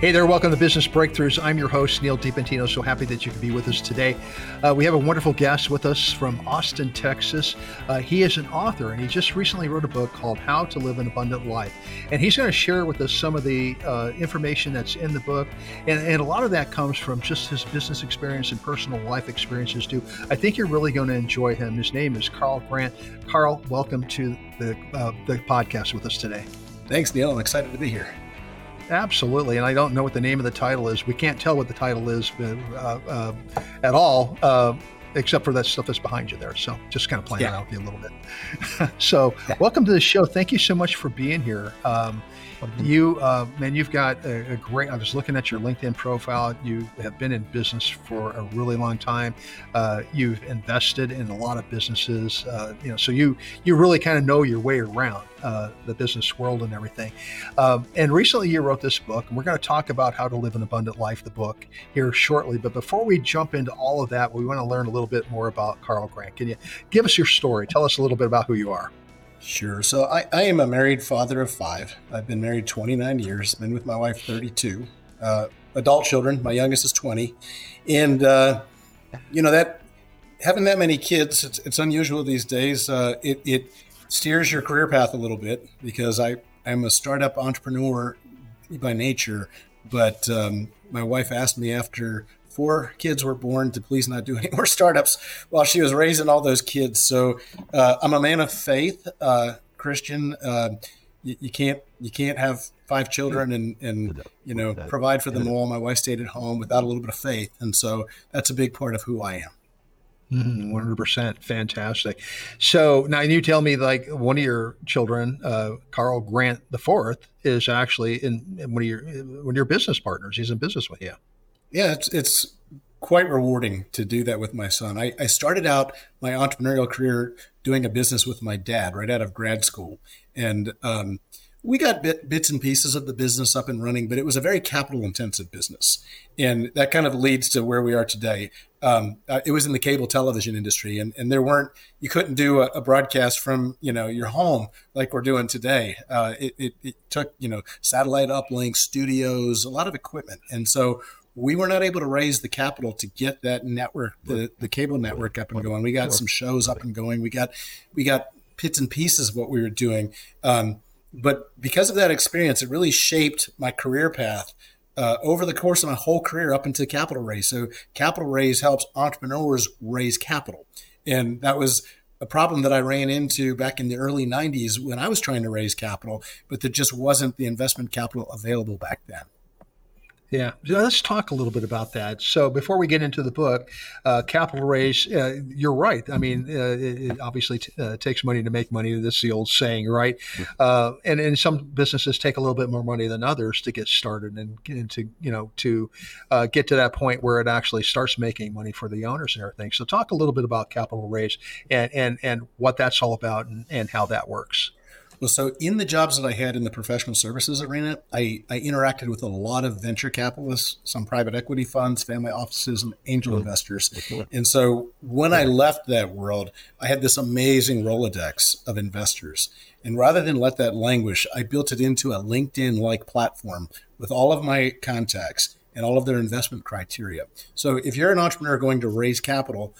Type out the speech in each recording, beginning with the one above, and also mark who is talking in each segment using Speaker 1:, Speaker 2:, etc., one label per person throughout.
Speaker 1: Hey there, welcome to Business Breakthroughs. I'm your host, Neal DiPentino. So happy that you can be with us today. Uh, we have a wonderful guest with us from Austin, Texas. Uh, he is an author and he just recently wrote a book called How to Live an Abundant Life. And he's going to share with us some of the uh, information that's in the book. And, and a lot of that comes from just his business experience and personal life experiences, too. I think you're really going to enjoy him. His name is Carl Grant. Carl, welcome to the, uh, the podcast with us today.
Speaker 2: Thanks, Neal. I'm excited to be here.
Speaker 1: Absolutely, and I don't know what the name of the title is. We can't tell what the title is uh, uh, at all, uh, except for that stuff that's behind you there. So just kind of playing yeah. out with you a little bit. so, yeah. welcome to the show. Thank you so much for being here. Um, you, uh, man, you've got a, a, great. I was looking at your LinkedIn profile. You have been in business for a really long time. Uh, you've invested in a lot of businesses. Uh, you know, so you you really kind of know your way around uh, the business world and everything. Um, and recently, you wrote this book, and we're going to talk about how to live an abundant life. The book here shortly. But before we jump into all of that, we want to learn a little bit more about Carl Grant. Can you give us your story? Tell us a little bit about who you are.
Speaker 2: Sure. So I, I am a married father of five. I've been married 29 years, been with my wife 32. Uh, adult children, my youngest is 20. And, uh, you know, that having that many kids, it's, it's unusual these days. Uh, it, it steers your career path a little bit because I, I'm a startup entrepreneur by nature. But um, my wife asked me after four kids were born to please not do any more startups while she was raising all those kids. So uh, I'm a man of faith, uh, Christian. Uh, you, you, can't you can't have five children and and you know provide for them all. My wife stayed at home without a little bit of faith, and so that's a big part of who I am.
Speaker 1: Mm-hmm, one hundred percent, fantastic. So now you tell me, like one of your children, uh, Carl Grant the fourth, is actually in, in one of your one of your business partners. He's in business with you.
Speaker 2: Yeah, it's it's quite rewarding to do that with my son. I, I started out my entrepreneurial career doing a business with my dad right out of grad school, and um, we got bit, bits and pieces of the business up and running, but it was a very capital intensive business, and that kind of leads to where we are today. Um, uh, it was in the cable television industry, and, and there weren't you couldn't do a, a broadcast from you know your home like we're doing today. Uh, it, it, it took you know satellite uplinks, studios, a lot of equipment, and so we were not able to raise the capital to get that network, the, the cable network up and going. We got some shows up and going. We got we got bits and pieces of what we were doing. Um, but because of that experience, it really shaped my career path uh, over the course of my whole career up into capital raise. So capital raise helps entrepreneurs raise capital, and that was a problem that I ran into back in the early 90s when I was trying to raise capital, but there just wasn't the investment capital available back then.
Speaker 1: Yeah, let's talk a little bit about that. So before we get into the book, uh, capital raise, uh, you're right. I mean, uh, it, it, obviously t- uh, takes money to make money. This is the old saying, right? Uh, and and some businesses take a little bit more money than others to get started and, and to you know to uh, get to that point where it actually starts making money for the owners and everything. So talk a little bit about capital raise and and and what that's all about and, and how that works.
Speaker 2: Well, so in the jobs that I had in the professional services arena, I, I interacted with a lot of venture capitalists, some private equity funds, family offices, and angel mm-hmm. investors. And so when I left that world, I had this amazing Rolodex of investors. And rather than let that languish, I built it into a LinkedIn like platform with all of my contacts and all of their investment criteria. So if you're an entrepreneur going to raise capital,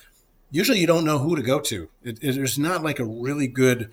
Speaker 2: usually you don't know who to go to. It, it, there's not like a really good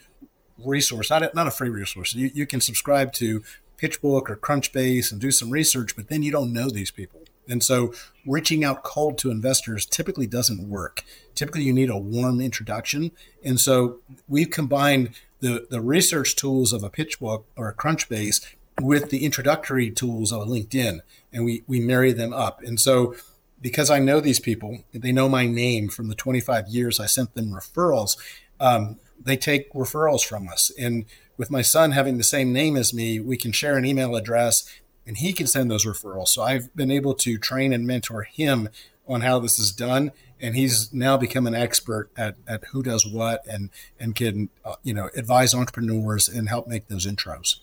Speaker 2: resource, not a, not a free resource. You, you can subscribe to PitchBook or Crunchbase and do some research, but then you don't know these people. And so reaching out cold to investors typically doesn't work. Typically, you need a warm introduction. And so we've combined the, the research tools of a PitchBook or a Crunchbase with the introductory tools of a LinkedIn, and we, we marry them up. And so because I know these people, they know my name from the 25 years I sent them referrals. Um, they take referrals from us. And with my son having the same name as me, we can share an email address and he can send those referrals. So I've been able to train and mentor him on how this is done. And he's now become an expert at, at who does what and, and can, uh, you know, advise entrepreneurs and help make those intros.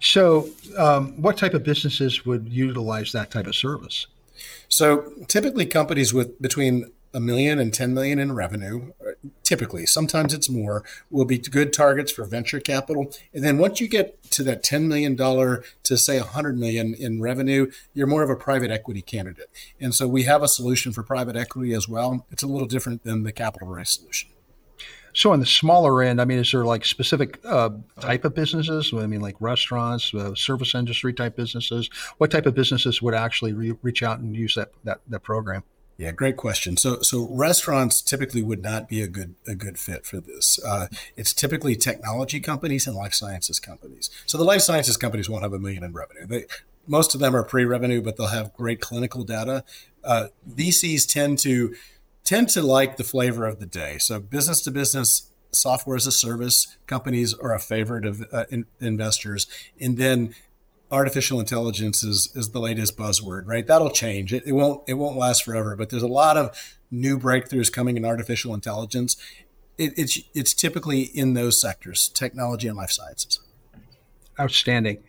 Speaker 1: So, um, what type of businesses would utilize that type of service?
Speaker 2: So, typically, companies with between a million and 10 million in revenue, typically, sometimes it's more, will be good targets for venture capital. And then once you get to that $10 million to say 100 million in revenue, you're more of a private equity candidate. And so we have a solution for private equity as well. It's a little different than the capital raise solution.
Speaker 3: So on the smaller end, I mean, is there like specific uh, type of businesses? I mean, like restaurants, uh, service industry type businesses. What type of businesses would actually re- reach out and use that that, that program?
Speaker 2: Yeah, great question. So, so restaurants typically would not be a good a good fit for this. Uh, it's typically technology companies and life sciences companies. So the life sciences companies won't have a million in revenue. They, most of them are pre-revenue, but they'll have great clinical data. Uh, VCs tend to tend to like the flavor of the day. So business to business software as a service companies are a favorite of uh, in, investors, and then artificial intelligence is is the latest buzzword, right? That'll change. It, it won't it won't last forever, but there's a lot of new breakthroughs coming in artificial intelligence. It, it's it's typically in those sectors, technology and life sciences.
Speaker 3: Outstanding.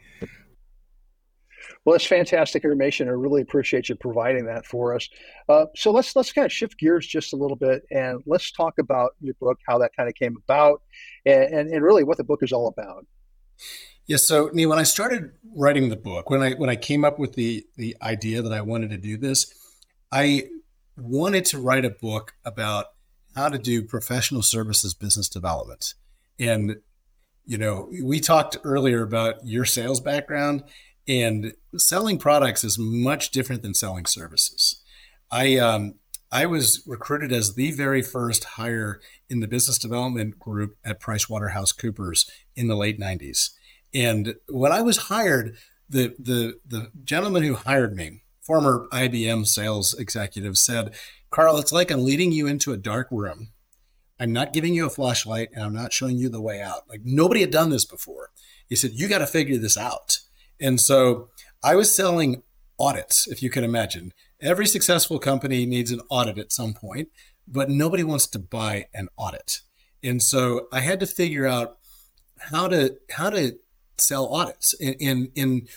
Speaker 1: Well, that's fantastic information. I really appreciate you providing that for us. Uh, so let's let's kind of shift gears just a little bit and let's talk about your book, how that kind of came about, and, and, and really what the book is all about.
Speaker 2: Yes. So, Neal, when I started writing the book, when I when I came up with the the idea that I wanted to do this, I wanted to write a book about how to do professional services business development. And you know, we talked earlier about your sales background, and selling products is much different than selling services. I um, I was recruited as the very first hire in the business development group at PricewaterhouseCoopers in the late 90s. And when I was hired, the the the gentleman who hired me, former IBM sales executive, said, "Carl, it's like I'm leading you into a dark room. I'm not giving you a flashlight, and I'm not showing you the way out. Like nobody had done this before." He said, "You got to figure this out." And so I was selling audits, if you can imagine. Every successful company needs an audit at some point, but nobody wants to buy an audit. And so I had to figure out how to how to sell audits. In, in,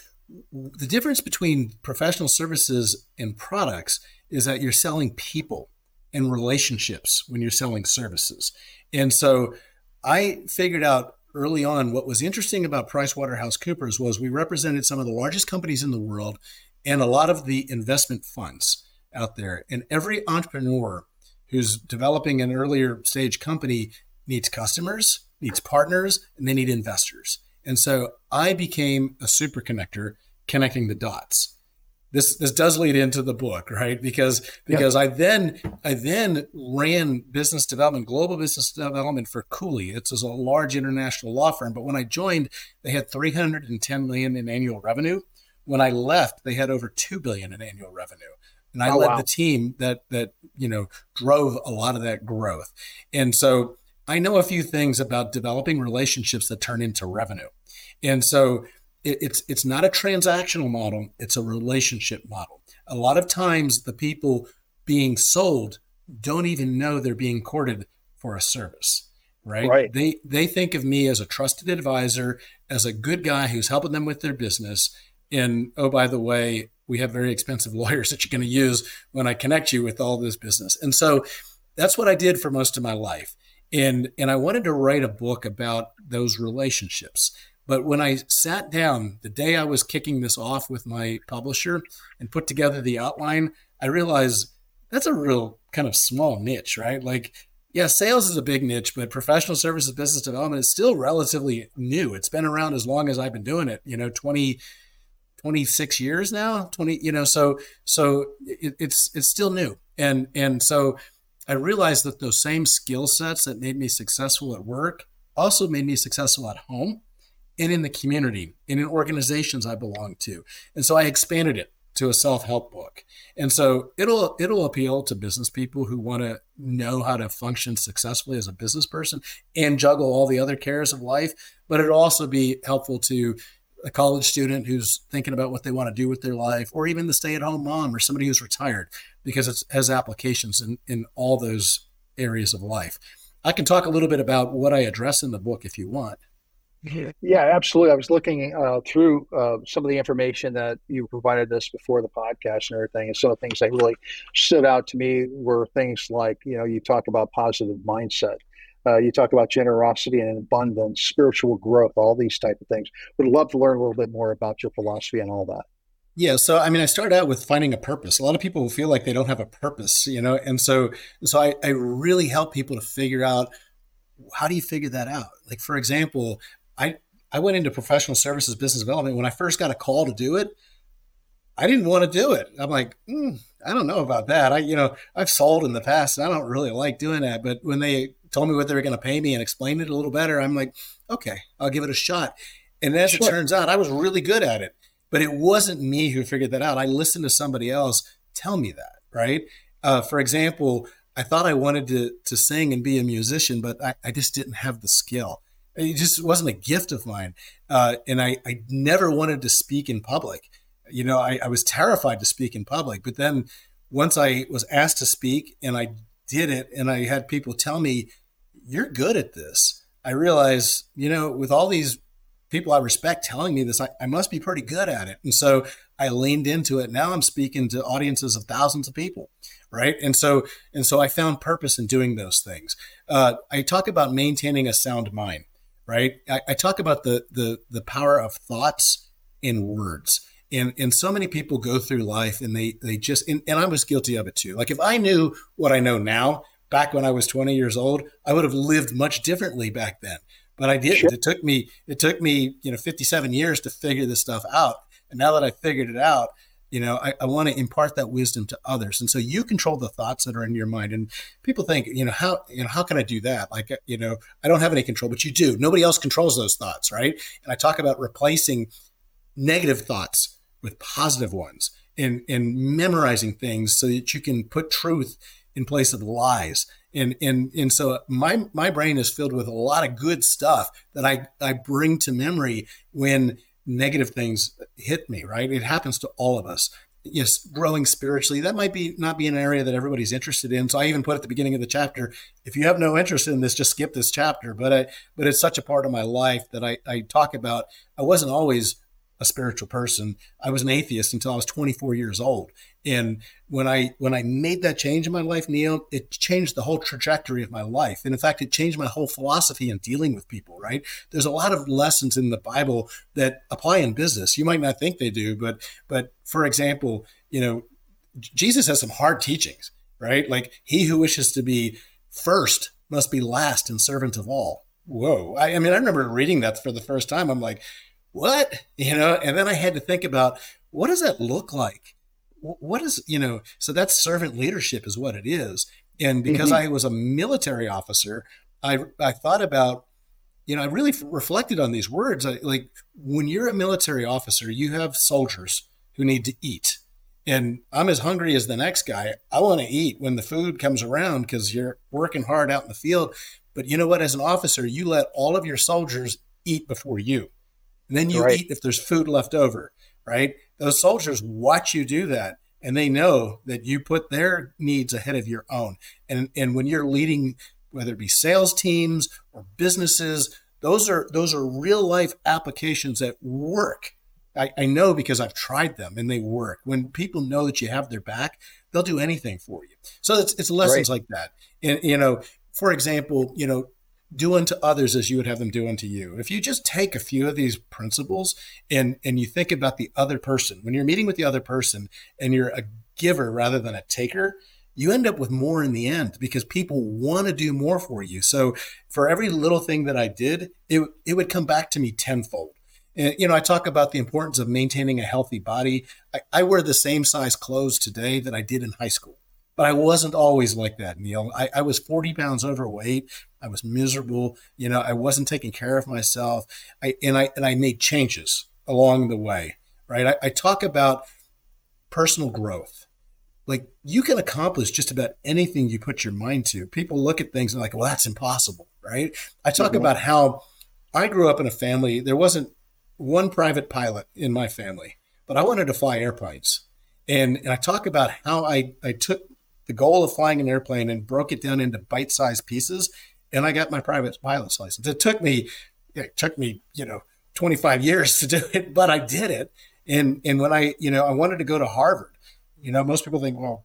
Speaker 2: the difference between professional services and products is that you're selling people and relationships when you're selling services. And so I figured out early on what was interesting about PricewaterhouseCoopers was we represented some of the largest companies in the world and a lot of the investment funds out there. And every entrepreneur who's developing an earlier stage company needs customers, needs partners, and they need investors. And so I became a super connector connecting the dots. This this does lead into the book, right? Because because I then I then ran business development, global business development for Cooley. It's a large international law firm, but when I joined, they had 310 million in annual revenue. When I left, they had over 2 billion in annual revenue. And I oh, led wow. the team that that, you know, drove a lot of that growth. And so I know a few things about developing relationships that turn into revenue. And so it, it's it's not a transactional model, it's a relationship model. A lot of times the people being sold don't even know they're being courted for a service. Right? right. They they think of me as a trusted advisor, as a good guy who's helping them with their business. And oh, by the way, we have very expensive lawyers that you're going to use when I connect you with all this business. And so that's what I did for most of my life. And and I wanted to write a book about those relationships. But when I sat down the day I was kicking this off with my publisher and put together the outline, I realized that's a real kind of small niche, right? Like, yeah, sales is a big niche, but professional services business development is still relatively new. It's been around as long as I've been doing it, you know, 20, 26 years now, 20, you know, so, so it, it's, it's still new. And, and so I realized that those same skill sets that made me successful at work also made me successful at home and in the community and in organizations I belong to. And so I expanded it to a self-help book. And so it'll it'll appeal to business people who want to know how to function successfully as a business person and juggle all the other cares of life, but it'll also be helpful to a college student who's thinking about what they want to do with their life or even the stay-at-home mom or somebody who's retired because it has applications in, in all those areas of life. I can talk a little bit about what I address in the book if you want.
Speaker 1: Yeah, absolutely. I was looking uh, through uh, some of the information that you provided us before the podcast and everything, and some of the things that really stood out to me were things like, you know, you talk about positive mindset, uh, you talk about generosity and abundance, spiritual growth, all these type of things. Would love to learn a little bit more about your philosophy and all that.
Speaker 2: Yeah, so I mean, I started out with finding a purpose. A lot of people feel like they don't have a purpose, you know, and so so I, I really help people to figure out how do you figure that out. Like for example, I I went into professional services business development when I first got a call to do it. I didn't want to do it. I'm like, mm, I don't know about that. I, you know, I've sold in the past and I don't really like doing that. But when they told me what they were going to pay me and explained it a little better, I'm like, okay, I'll give it a shot. And as sure. it turns out, I was really good at it. But it wasn't me who figured that out. I listened to somebody else tell me that, right? Uh, for example, I thought I wanted to to sing and be a musician, but I, I just didn't have the skill. It just wasn't a gift of mine. Uh, and I, I never wanted to speak in public. You know, I, I was terrified to speak in public. But then once I was asked to speak and I did it, and I had people tell me, You're good at this. I realized, you know, with all these people I respect telling me this, I, I must be pretty good at it. And so I leaned into it. Now I'm speaking to audiences of thousands of people right and so and so i found purpose in doing those things uh, i talk about maintaining a sound mind right? I, I talk about the the the power of thoughts in words. And, and so many people go through life and they they just and, and I was guilty of it too. Like if I knew what I know now back when I was 20 years old, I would have lived much differently back then. But I didn't. Sure. It took me it took me, you know, 57 years to figure this stuff out. And now that I figured it out, you know i, I want to impart that wisdom to others. And so you control the thoughts that are in your mind and people think you know how you know how can i do that? Like uh, you know i don't have any control but you do. Nobody else controls those thoughts right? And i talk about replacing negative thoughts with positive ones and and memorizing things so that you can put truth in place of lies. And and and so my my brain is filled with a lot of good stuff that I I bring to memory when negative things hit me, right? It happens to all of us. Yes, growing spiritually, that might be not be an area that everybody's interested in. So I even put at the beginning of the chapter, if you have no interest in this, just skip this chapter. But I, but it's such a part of my life that I, I talk about. I wasn't always a spiritual person. I was an atheist until I was 24 years old. And when I when I made that change in my life, Neal, it changed the whole trajectory of my life. And in fact, it changed my whole philosophy in dealing with people, right? There's a lot of lessons in the Bible that apply in business. You might not think they do, but but for example, you know, Jesus has some hard teachings, right? Like he who wishes to be first must be last and servant of all. Whoa. I, I mean, I remember reading that for the first time. I'm like, what? You know, and then I had to think about what does that look like? What is, you know, so that's servant leadership is what it is. And because mm-hmm. I was a military officer, I, I thought about, you know, I really reflected on these words. I, like when you're a military officer, you have soldiers who need to eat. And I'm as hungry as the next guy. I want to eat when the food comes around because you're working hard out in the field. But you know what? As an officer, you let all of your soldiers eat before you and then you right. eat if there's food left over, right? Those soldiers watch you do that and they know that you put their needs ahead of your own. And and when you're leading whether it be sales teams or businesses, those are those are real life applications that work. I, I know because I've tried them and they work. When people know that you have their back, they'll do anything for you. So it's, it's lessons right. like that. And you know, for example, you know, do unto others as you would have them do unto you. If you just take a few of these principles and and you think about the other person, when you're meeting with the other person and you're a giver rather than a taker, you end up with more in the end because people want to do more for you. So for every little thing that I did, it it would come back to me tenfold. And, you know, I talk about the importance of maintaining a healthy body. I, I wear the same size clothes today that I did in high school but I wasn't always like that, Neal. I, I, was 40 pounds overweight. I was miserable. You know, I wasn't taking care of myself. I, and I, and I made changes along the way, right? I, I talk about personal growth. Like you can accomplish just about anything you put your mind to. People look at things and like, well, that's impossible, right? I talk mm-hmm. about how I grew up in a family. There wasn't one private pilot in my family, but I wanted to fly airplanes. And, and I talk about how I, I took the goal of flying an airplane and broke it down into bite-sized pieces and I got my private pilot's license. It took me it took me, you know, 25 years to do it, but I did it. And and when I, you know, I wanted to go to Harvard. You know, most people think, well,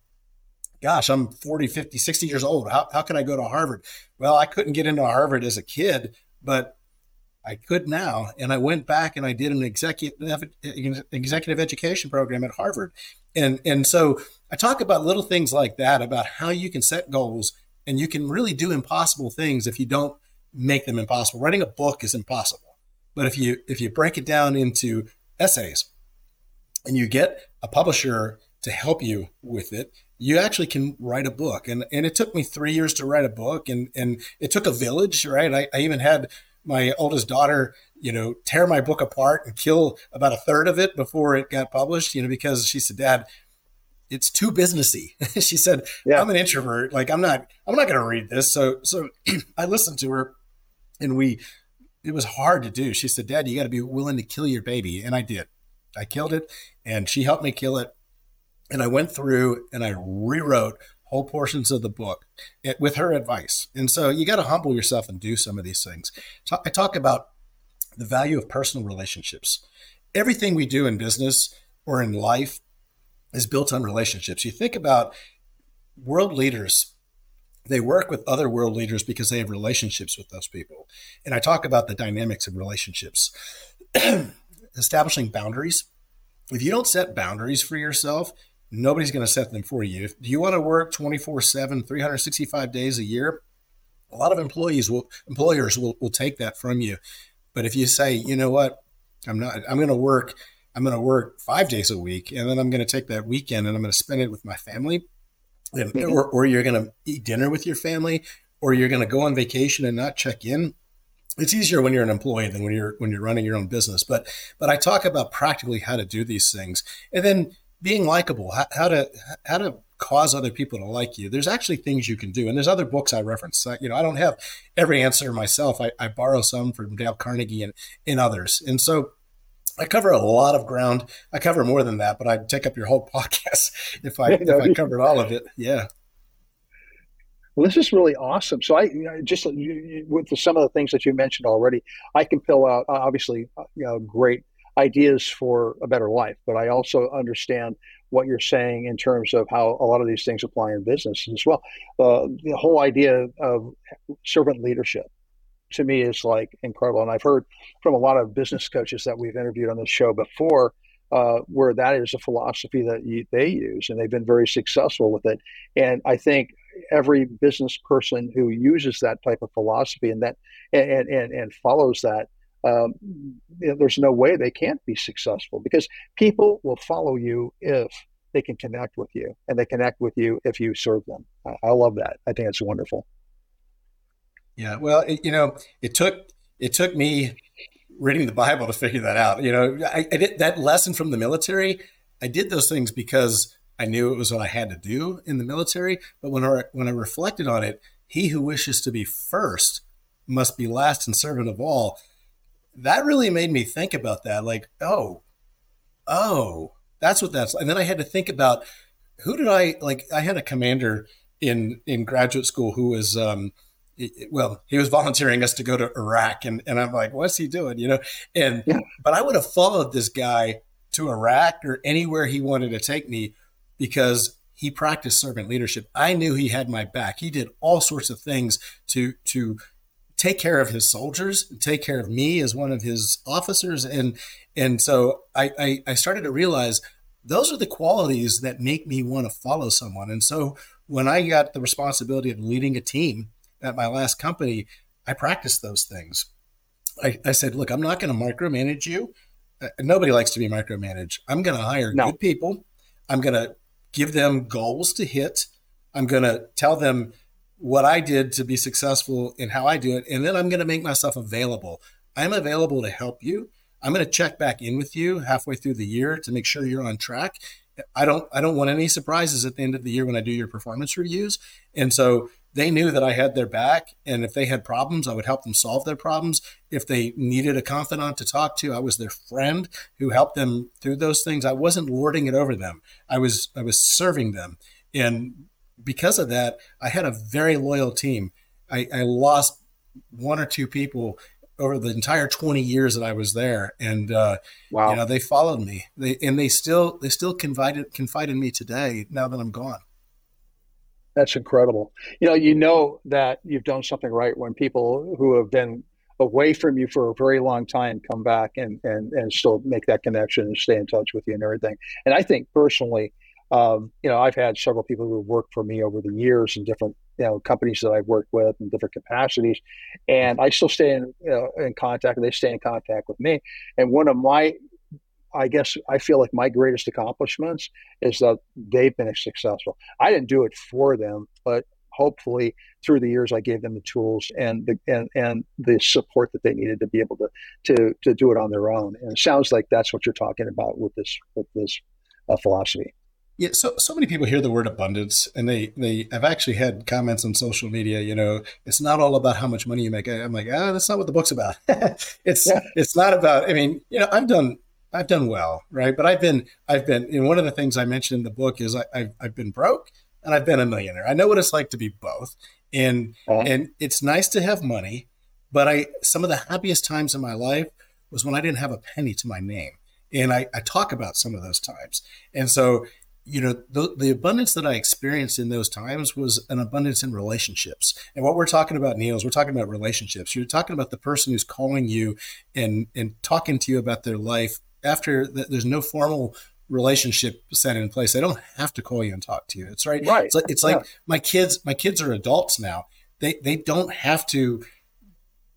Speaker 2: gosh, I'm 40, 50, 60 years old. How, how can I go to Harvard? Well, I couldn't get into Harvard as a kid, but I could now. And I went back and I did an executive executive education program at Harvard. And and so I talk about little things like that about how you can set goals and you can really do impossible things if you don't make them impossible. Writing a book is impossible. But if you if you break it down into essays and you get a publisher to help you with it, you actually can write a book. And and it took me three years to write a book and and it took a village, right? I, I even had my oldest daughter, you know, tear my book apart and kill about a third of it before it got published, you know, because she said, Dad, it's too businessy. she said, yeah. I'm an introvert. Like I'm not, I'm not going to read this. So, so I listened to her and we, it was hard to do. She said, Dad, you got to be willing to kill your baby. And I did. I killed it and she helped me kill it. And I went through and I rewrote whole portions of the book eh, with her advice. And so you got to humble yourself and do some of these things. I talk about the value of personal relationships. Everything we do in business or in life is built on relationships. You think about world leaders, they work with other world leaders because they have relationships with those people. And I talk about the dynamics of relationships. Establishing boundaries. If you don't set boundaries for yourself, Nobody's going to set them for you. Do you want to work 24 7, 365 days a year? A lot of employees will, employers will, will take that from you. But if you say, you know what, I'm not, I'm going to work, I'm going to work five days a week, and then I'm going to take that weekend and I'm going to spend it with my family, and, mm-hmm. or, or you're going to eat dinner with your family, or you're going to go on vacation and not check in it's easier when you're an employee than when you're when you're running your own business but but i talk about practically how to do these things and then being likable, how, how, to how to cause other people to like you. There's actually things you can do, and there's other books I reference. you know, I don't have every answer myself. I, I borrow some from Dale Carnegie and, and others, and so I cover a lot of ground. I cover more than that, but I'd take up your whole podcast if I if I covered all of it. Yeah.
Speaker 1: Well, this is really awesome. So I just with some of the things that you mentioned already, I can fill out obviously uh, you know great ideas for a better life. But I also understand what you're saying in terms of how a lot of these things apply in business as well. Uh, the whole idea of servant leadership to me is like incredible. And I've heard from a lot of business coaches that we've interviewed on this show before. Uh, where that is a philosophy that you, they use, and they've been very successful with it. And I think every business person who uses that type of philosophy and that and and, and follows that um, there's no way they can't be successful because people will follow you if they can connect with you and they connect with you if you serve them. I, I love that. I think it's wonderful.
Speaker 2: Yeah. Well, it, you know, it took, it took me reading the Bible to figure that out. You know, I, I did that lesson from the military. I did those things because I knew it was what I had to do in the military. But when I, when I reflected on it, he who wishes to be first must be last and servant of all that really made me think about that. Like, oh, oh, that's what that's. And then I had to think about who did I like. I had a commander in in graduate school who was. um well, he was volunteering us to go to Iraq, and, and I'm like, what's he doing? You know, and yeah. but I would have followed this guy to Iraq or anywhere he wanted to take me because he practiced servant leadership. I knew he had my back. He did all sorts of things to to take care of his soldiers, take care of me as one of his officers, and and so I, I, I started to realize those are the qualities that make me want to follow someone. And so when I got the responsibility of leading a team at my last company, I practiced those things. I, I said, look, I'm not going to micromanage you. Uh, nobody likes to be micromanaged. I'm going to hire no. good people. I'm going to give them goals to hit. I'm going to tell them what I did to be successful and how I do it. And then I'm going to make myself available. I'm available to help you. I'm going to check back in with you halfway through the year to make sure you're on track. I don't I don't want any surprises at the end of the year when I do your performance reviews. And so they knew that I had their back and if they had problems, I would help them solve their problems. If they needed a confidant to talk to, I was their friend who helped them through those things. I wasn't lording it over them. I was I was serving them. And because of that, I had a very loyal team. I, I lost one or two people over the entire 20 years that I was there. And, uh,
Speaker 1: wow.
Speaker 2: you know, they followed me they, and they still, they still confided, confide in me today now that I'm gone.
Speaker 1: That's incredible. You know, you know that you've done something right when people who have been away from you for a very long time come back and and and still make that connection and stay in touch with you and everything. And I think personally, um, you know, I've had several people who have worked for me over the years in different you know companies that I've worked with in different capacities, and I still stay in you know, in contact. and They stay in contact with me. And one of my I guess I feel like my greatest accomplishments is that they've been successful. I didn't do it for them, but hopefully through the years I gave them the tools and the and, and the support that they needed to be able to to to do it on their own. And it sounds like that's what you're talking about with this with this uh, philosophy.
Speaker 2: Yeah, so so many people hear the word abundance, and they they have actually had comments on social media. You know, it's not all about how much money you make. I'm like, ah, that's not what the book's about. it's yeah. it's not about. I mean, you know, I've done I've done well, right? But I've been I've been. And one of the things I mentioned in the book is I, I've I've been broke and I've been a millionaire. I know what it's like to be both, and uh-huh. and it's nice to have money, but I some of the happiest times in my life was when I didn't have a penny to my name, and I, I talk about some of those times, and so you know the, the abundance that I experienced in those times was an abundance in relationships, and what we're talking about, Neal, is we're talking about relationships. You're talking about the person who's calling you and and talking to you about their life after the, there's no formal relationship set in place. They don't have to call you and talk to you. It's right.
Speaker 1: Right.
Speaker 2: It's like, it's like my kids. My kids are adults now. They they don't have to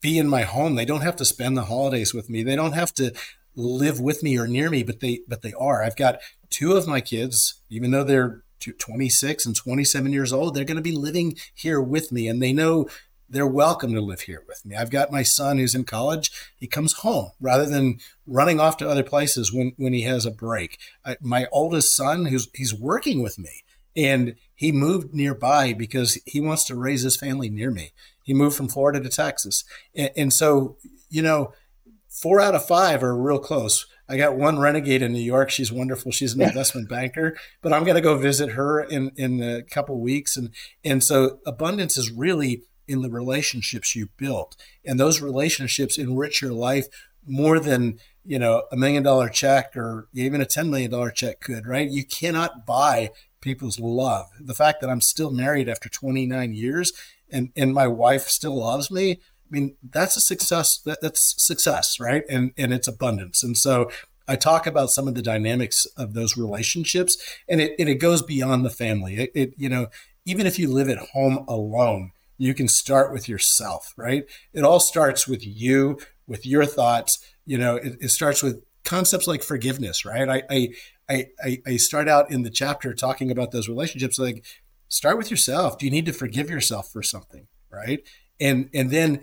Speaker 2: be in my home. They don't have to spend the holidays with me. They don't have to live with me or near me. But they but they are. I've got two of my kids, even though they're 26 and 27 years old, they're going to be living here with me, and they know they're welcome to live here with me. I've got my son who's in college. He comes home rather than running off to other places when, when he has a break. I, my oldest son, who's he's working with me, and he moved nearby because he wants to raise his family near me. He moved from Florida to Texas, and, and so you know, four out of five are real close. I got one renegade in New York. She's wonderful. She's an investment banker, but I'm going to go visit her in in a couple weeks, and and so abundance is really in the relationships you built. And those relationships enrich your life more than, you know, a million dollar check or even a $10 million check could, right? You cannot buy people's love. The fact that I'm still married after 29 years and, and my wife still loves me. I mean, that's a success. That, that's success, right? And, and it's abundance. And so I talk about some of the dynamics of those relationships and it, and it goes beyond the family. It, it, you know, even if you live at home alone, you can start with yourself, right? It all starts with you, with your thoughts. You know, it, it starts with concepts like forgiveness, right? I, I, I, I start out in the chapter talking about those relationships. Like, start with yourself. Do you need to forgive yourself for something, right? And and then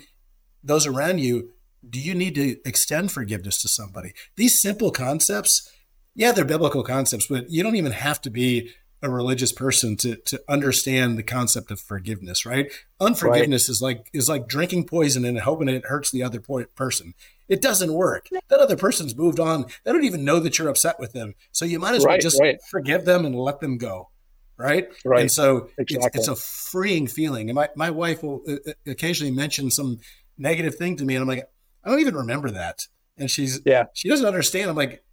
Speaker 2: those around you, do you need to extend forgiveness to somebody? These simple concepts, yeah, they're biblical concepts, but you don't even have to be a religious person to to understand the concept of forgiveness, right? Unforgiveness right. is like is like drinking poison and hoping it hurts the other person. It doesn't work. That other person's moved on. They don't even know that you're upset with them. So you might as right, well just right. forgive them and let them go. Right.
Speaker 1: Right.
Speaker 2: And so exactly. it's, it's a freeing feeling. And my, my wife will uh, uh, occasionally mention some negative thing to me. And I'm like, I don't even remember that. And she's, yeah, she doesn't understand. I'm like,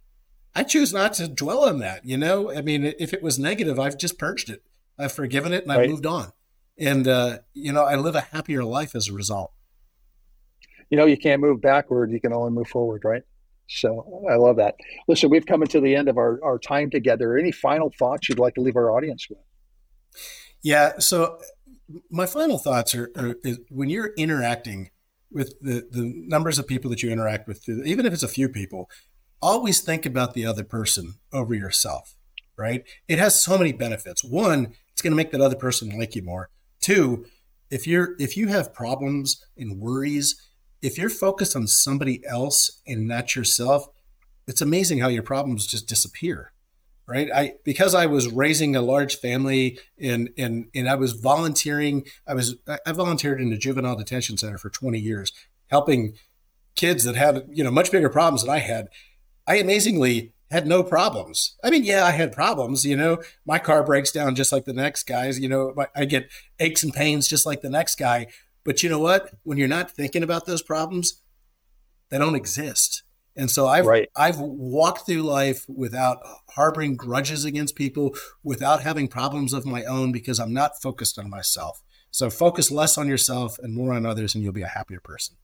Speaker 2: I choose not to dwell on that. You know, I mean, if it was negative, I've just purged it. I've forgiven it and I've moved on. And, uh, you know, I live a happier life as a result.
Speaker 1: You know, you can't move backward. You can only move forward, right? So I love that. Listen, we've come to the end of our, our time together. Any final thoughts you'd like to leave our audience with?
Speaker 2: Yeah. So my final thoughts are, are when you're interacting with the, the numbers of people that you interact with, even if it's a few people, always think about the other person over yourself, right? It has so many benefits. One, it's going to make that other person like you more. Two, if you're if you have problems and worries, if you're focused on somebody else and not yourself, it's amazing how your problems just disappear. Right. I because I was raising a large family and and and I was volunteering. I was I volunteered in the juvenile detention center for 20 years, helping kids that had you know much bigger problems than I had. I amazingly had no problems. I mean, yeah, I had problems. You know, my car breaks down just like the next guy's. You know, I get aches and pains just like the next guy. But you know what? When you're not thinking about those problems, they don't exist. And so I've right. I've walked through life without harboring grudges against people, without having problems of my own because I'm not focused on myself. So focus less on yourself and more on others, and you'll be a happier person.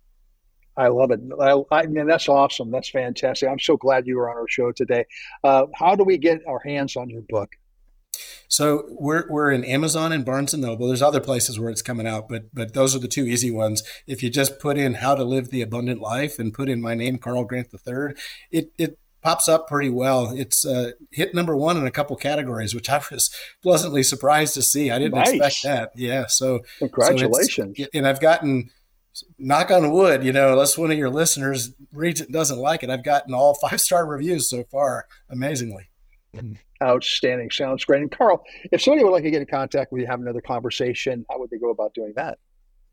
Speaker 1: I love it. I, I mean, that's awesome. That's fantastic. I'm so glad you were on our show today. Uh, how do we get our hands on your book?
Speaker 2: So we're we're in Amazon and Barnes and Noble. There's other places where it's coming out, but but those are the two easy ones. If you just put in "How to Live the Abundant Life" and put in my name, Carl Grant III, it it pops up pretty well. It's uh, hit number one in a couple categories, which I was pleasantly surprised to see. I didn't nice. expect that. Yeah. So
Speaker 1: congratulations.
Speaker 2: So and I've gotten knock on wood, you know, unless one of your listeners reads it doesn't like it, I've gotten all five star reviews so far, amazingly.
Speaker 1: Outstanding. Sounds great. And Carl, if somebody would like to get in contact with you, have another conversation, how would they go about doing that?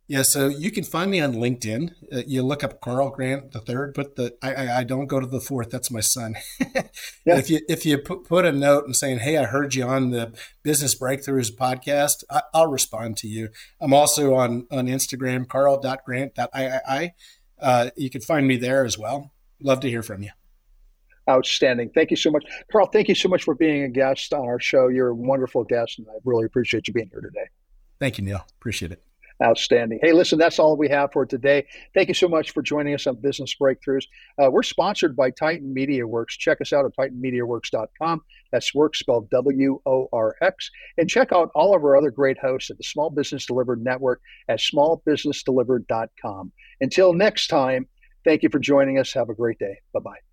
Speaker 2: Yeah, so you can find me on LinkedIn. Uh, you look up Carl Grant the third, but the I, I, I don't go to the fourth. That's my son. yeah. If you if you put, put a note and saying, "Hey, I heard you on the Business Breakthroughs podcast," I, will respond to you. I'm also on on Instagram, carl.grant.iii. Uh, you can find me there as well. Love to hear from you.
Speaker 1: Outstanding. Thank you so much. Carl, thank you so much for being a guest on our show. You're a wonderful guest, and I really appreciate you being here today.
Speaker 2: Thank you, Neal. Appreciate it.
Speaker 1: Outstanding. Hey, listen, that's all we have for today. Thank you so much for joining us on Business Breakthroughs. Uh, we're sponsored by Titan Media Worx. Check us out at titanmediaworx.com. That's work spelled W O R X. And check out all of our other great hosts at the Small Business Delivered Network at smallbusinessdelivered.com. Until next time, thank you for joining us. Have a great day. Bye bye.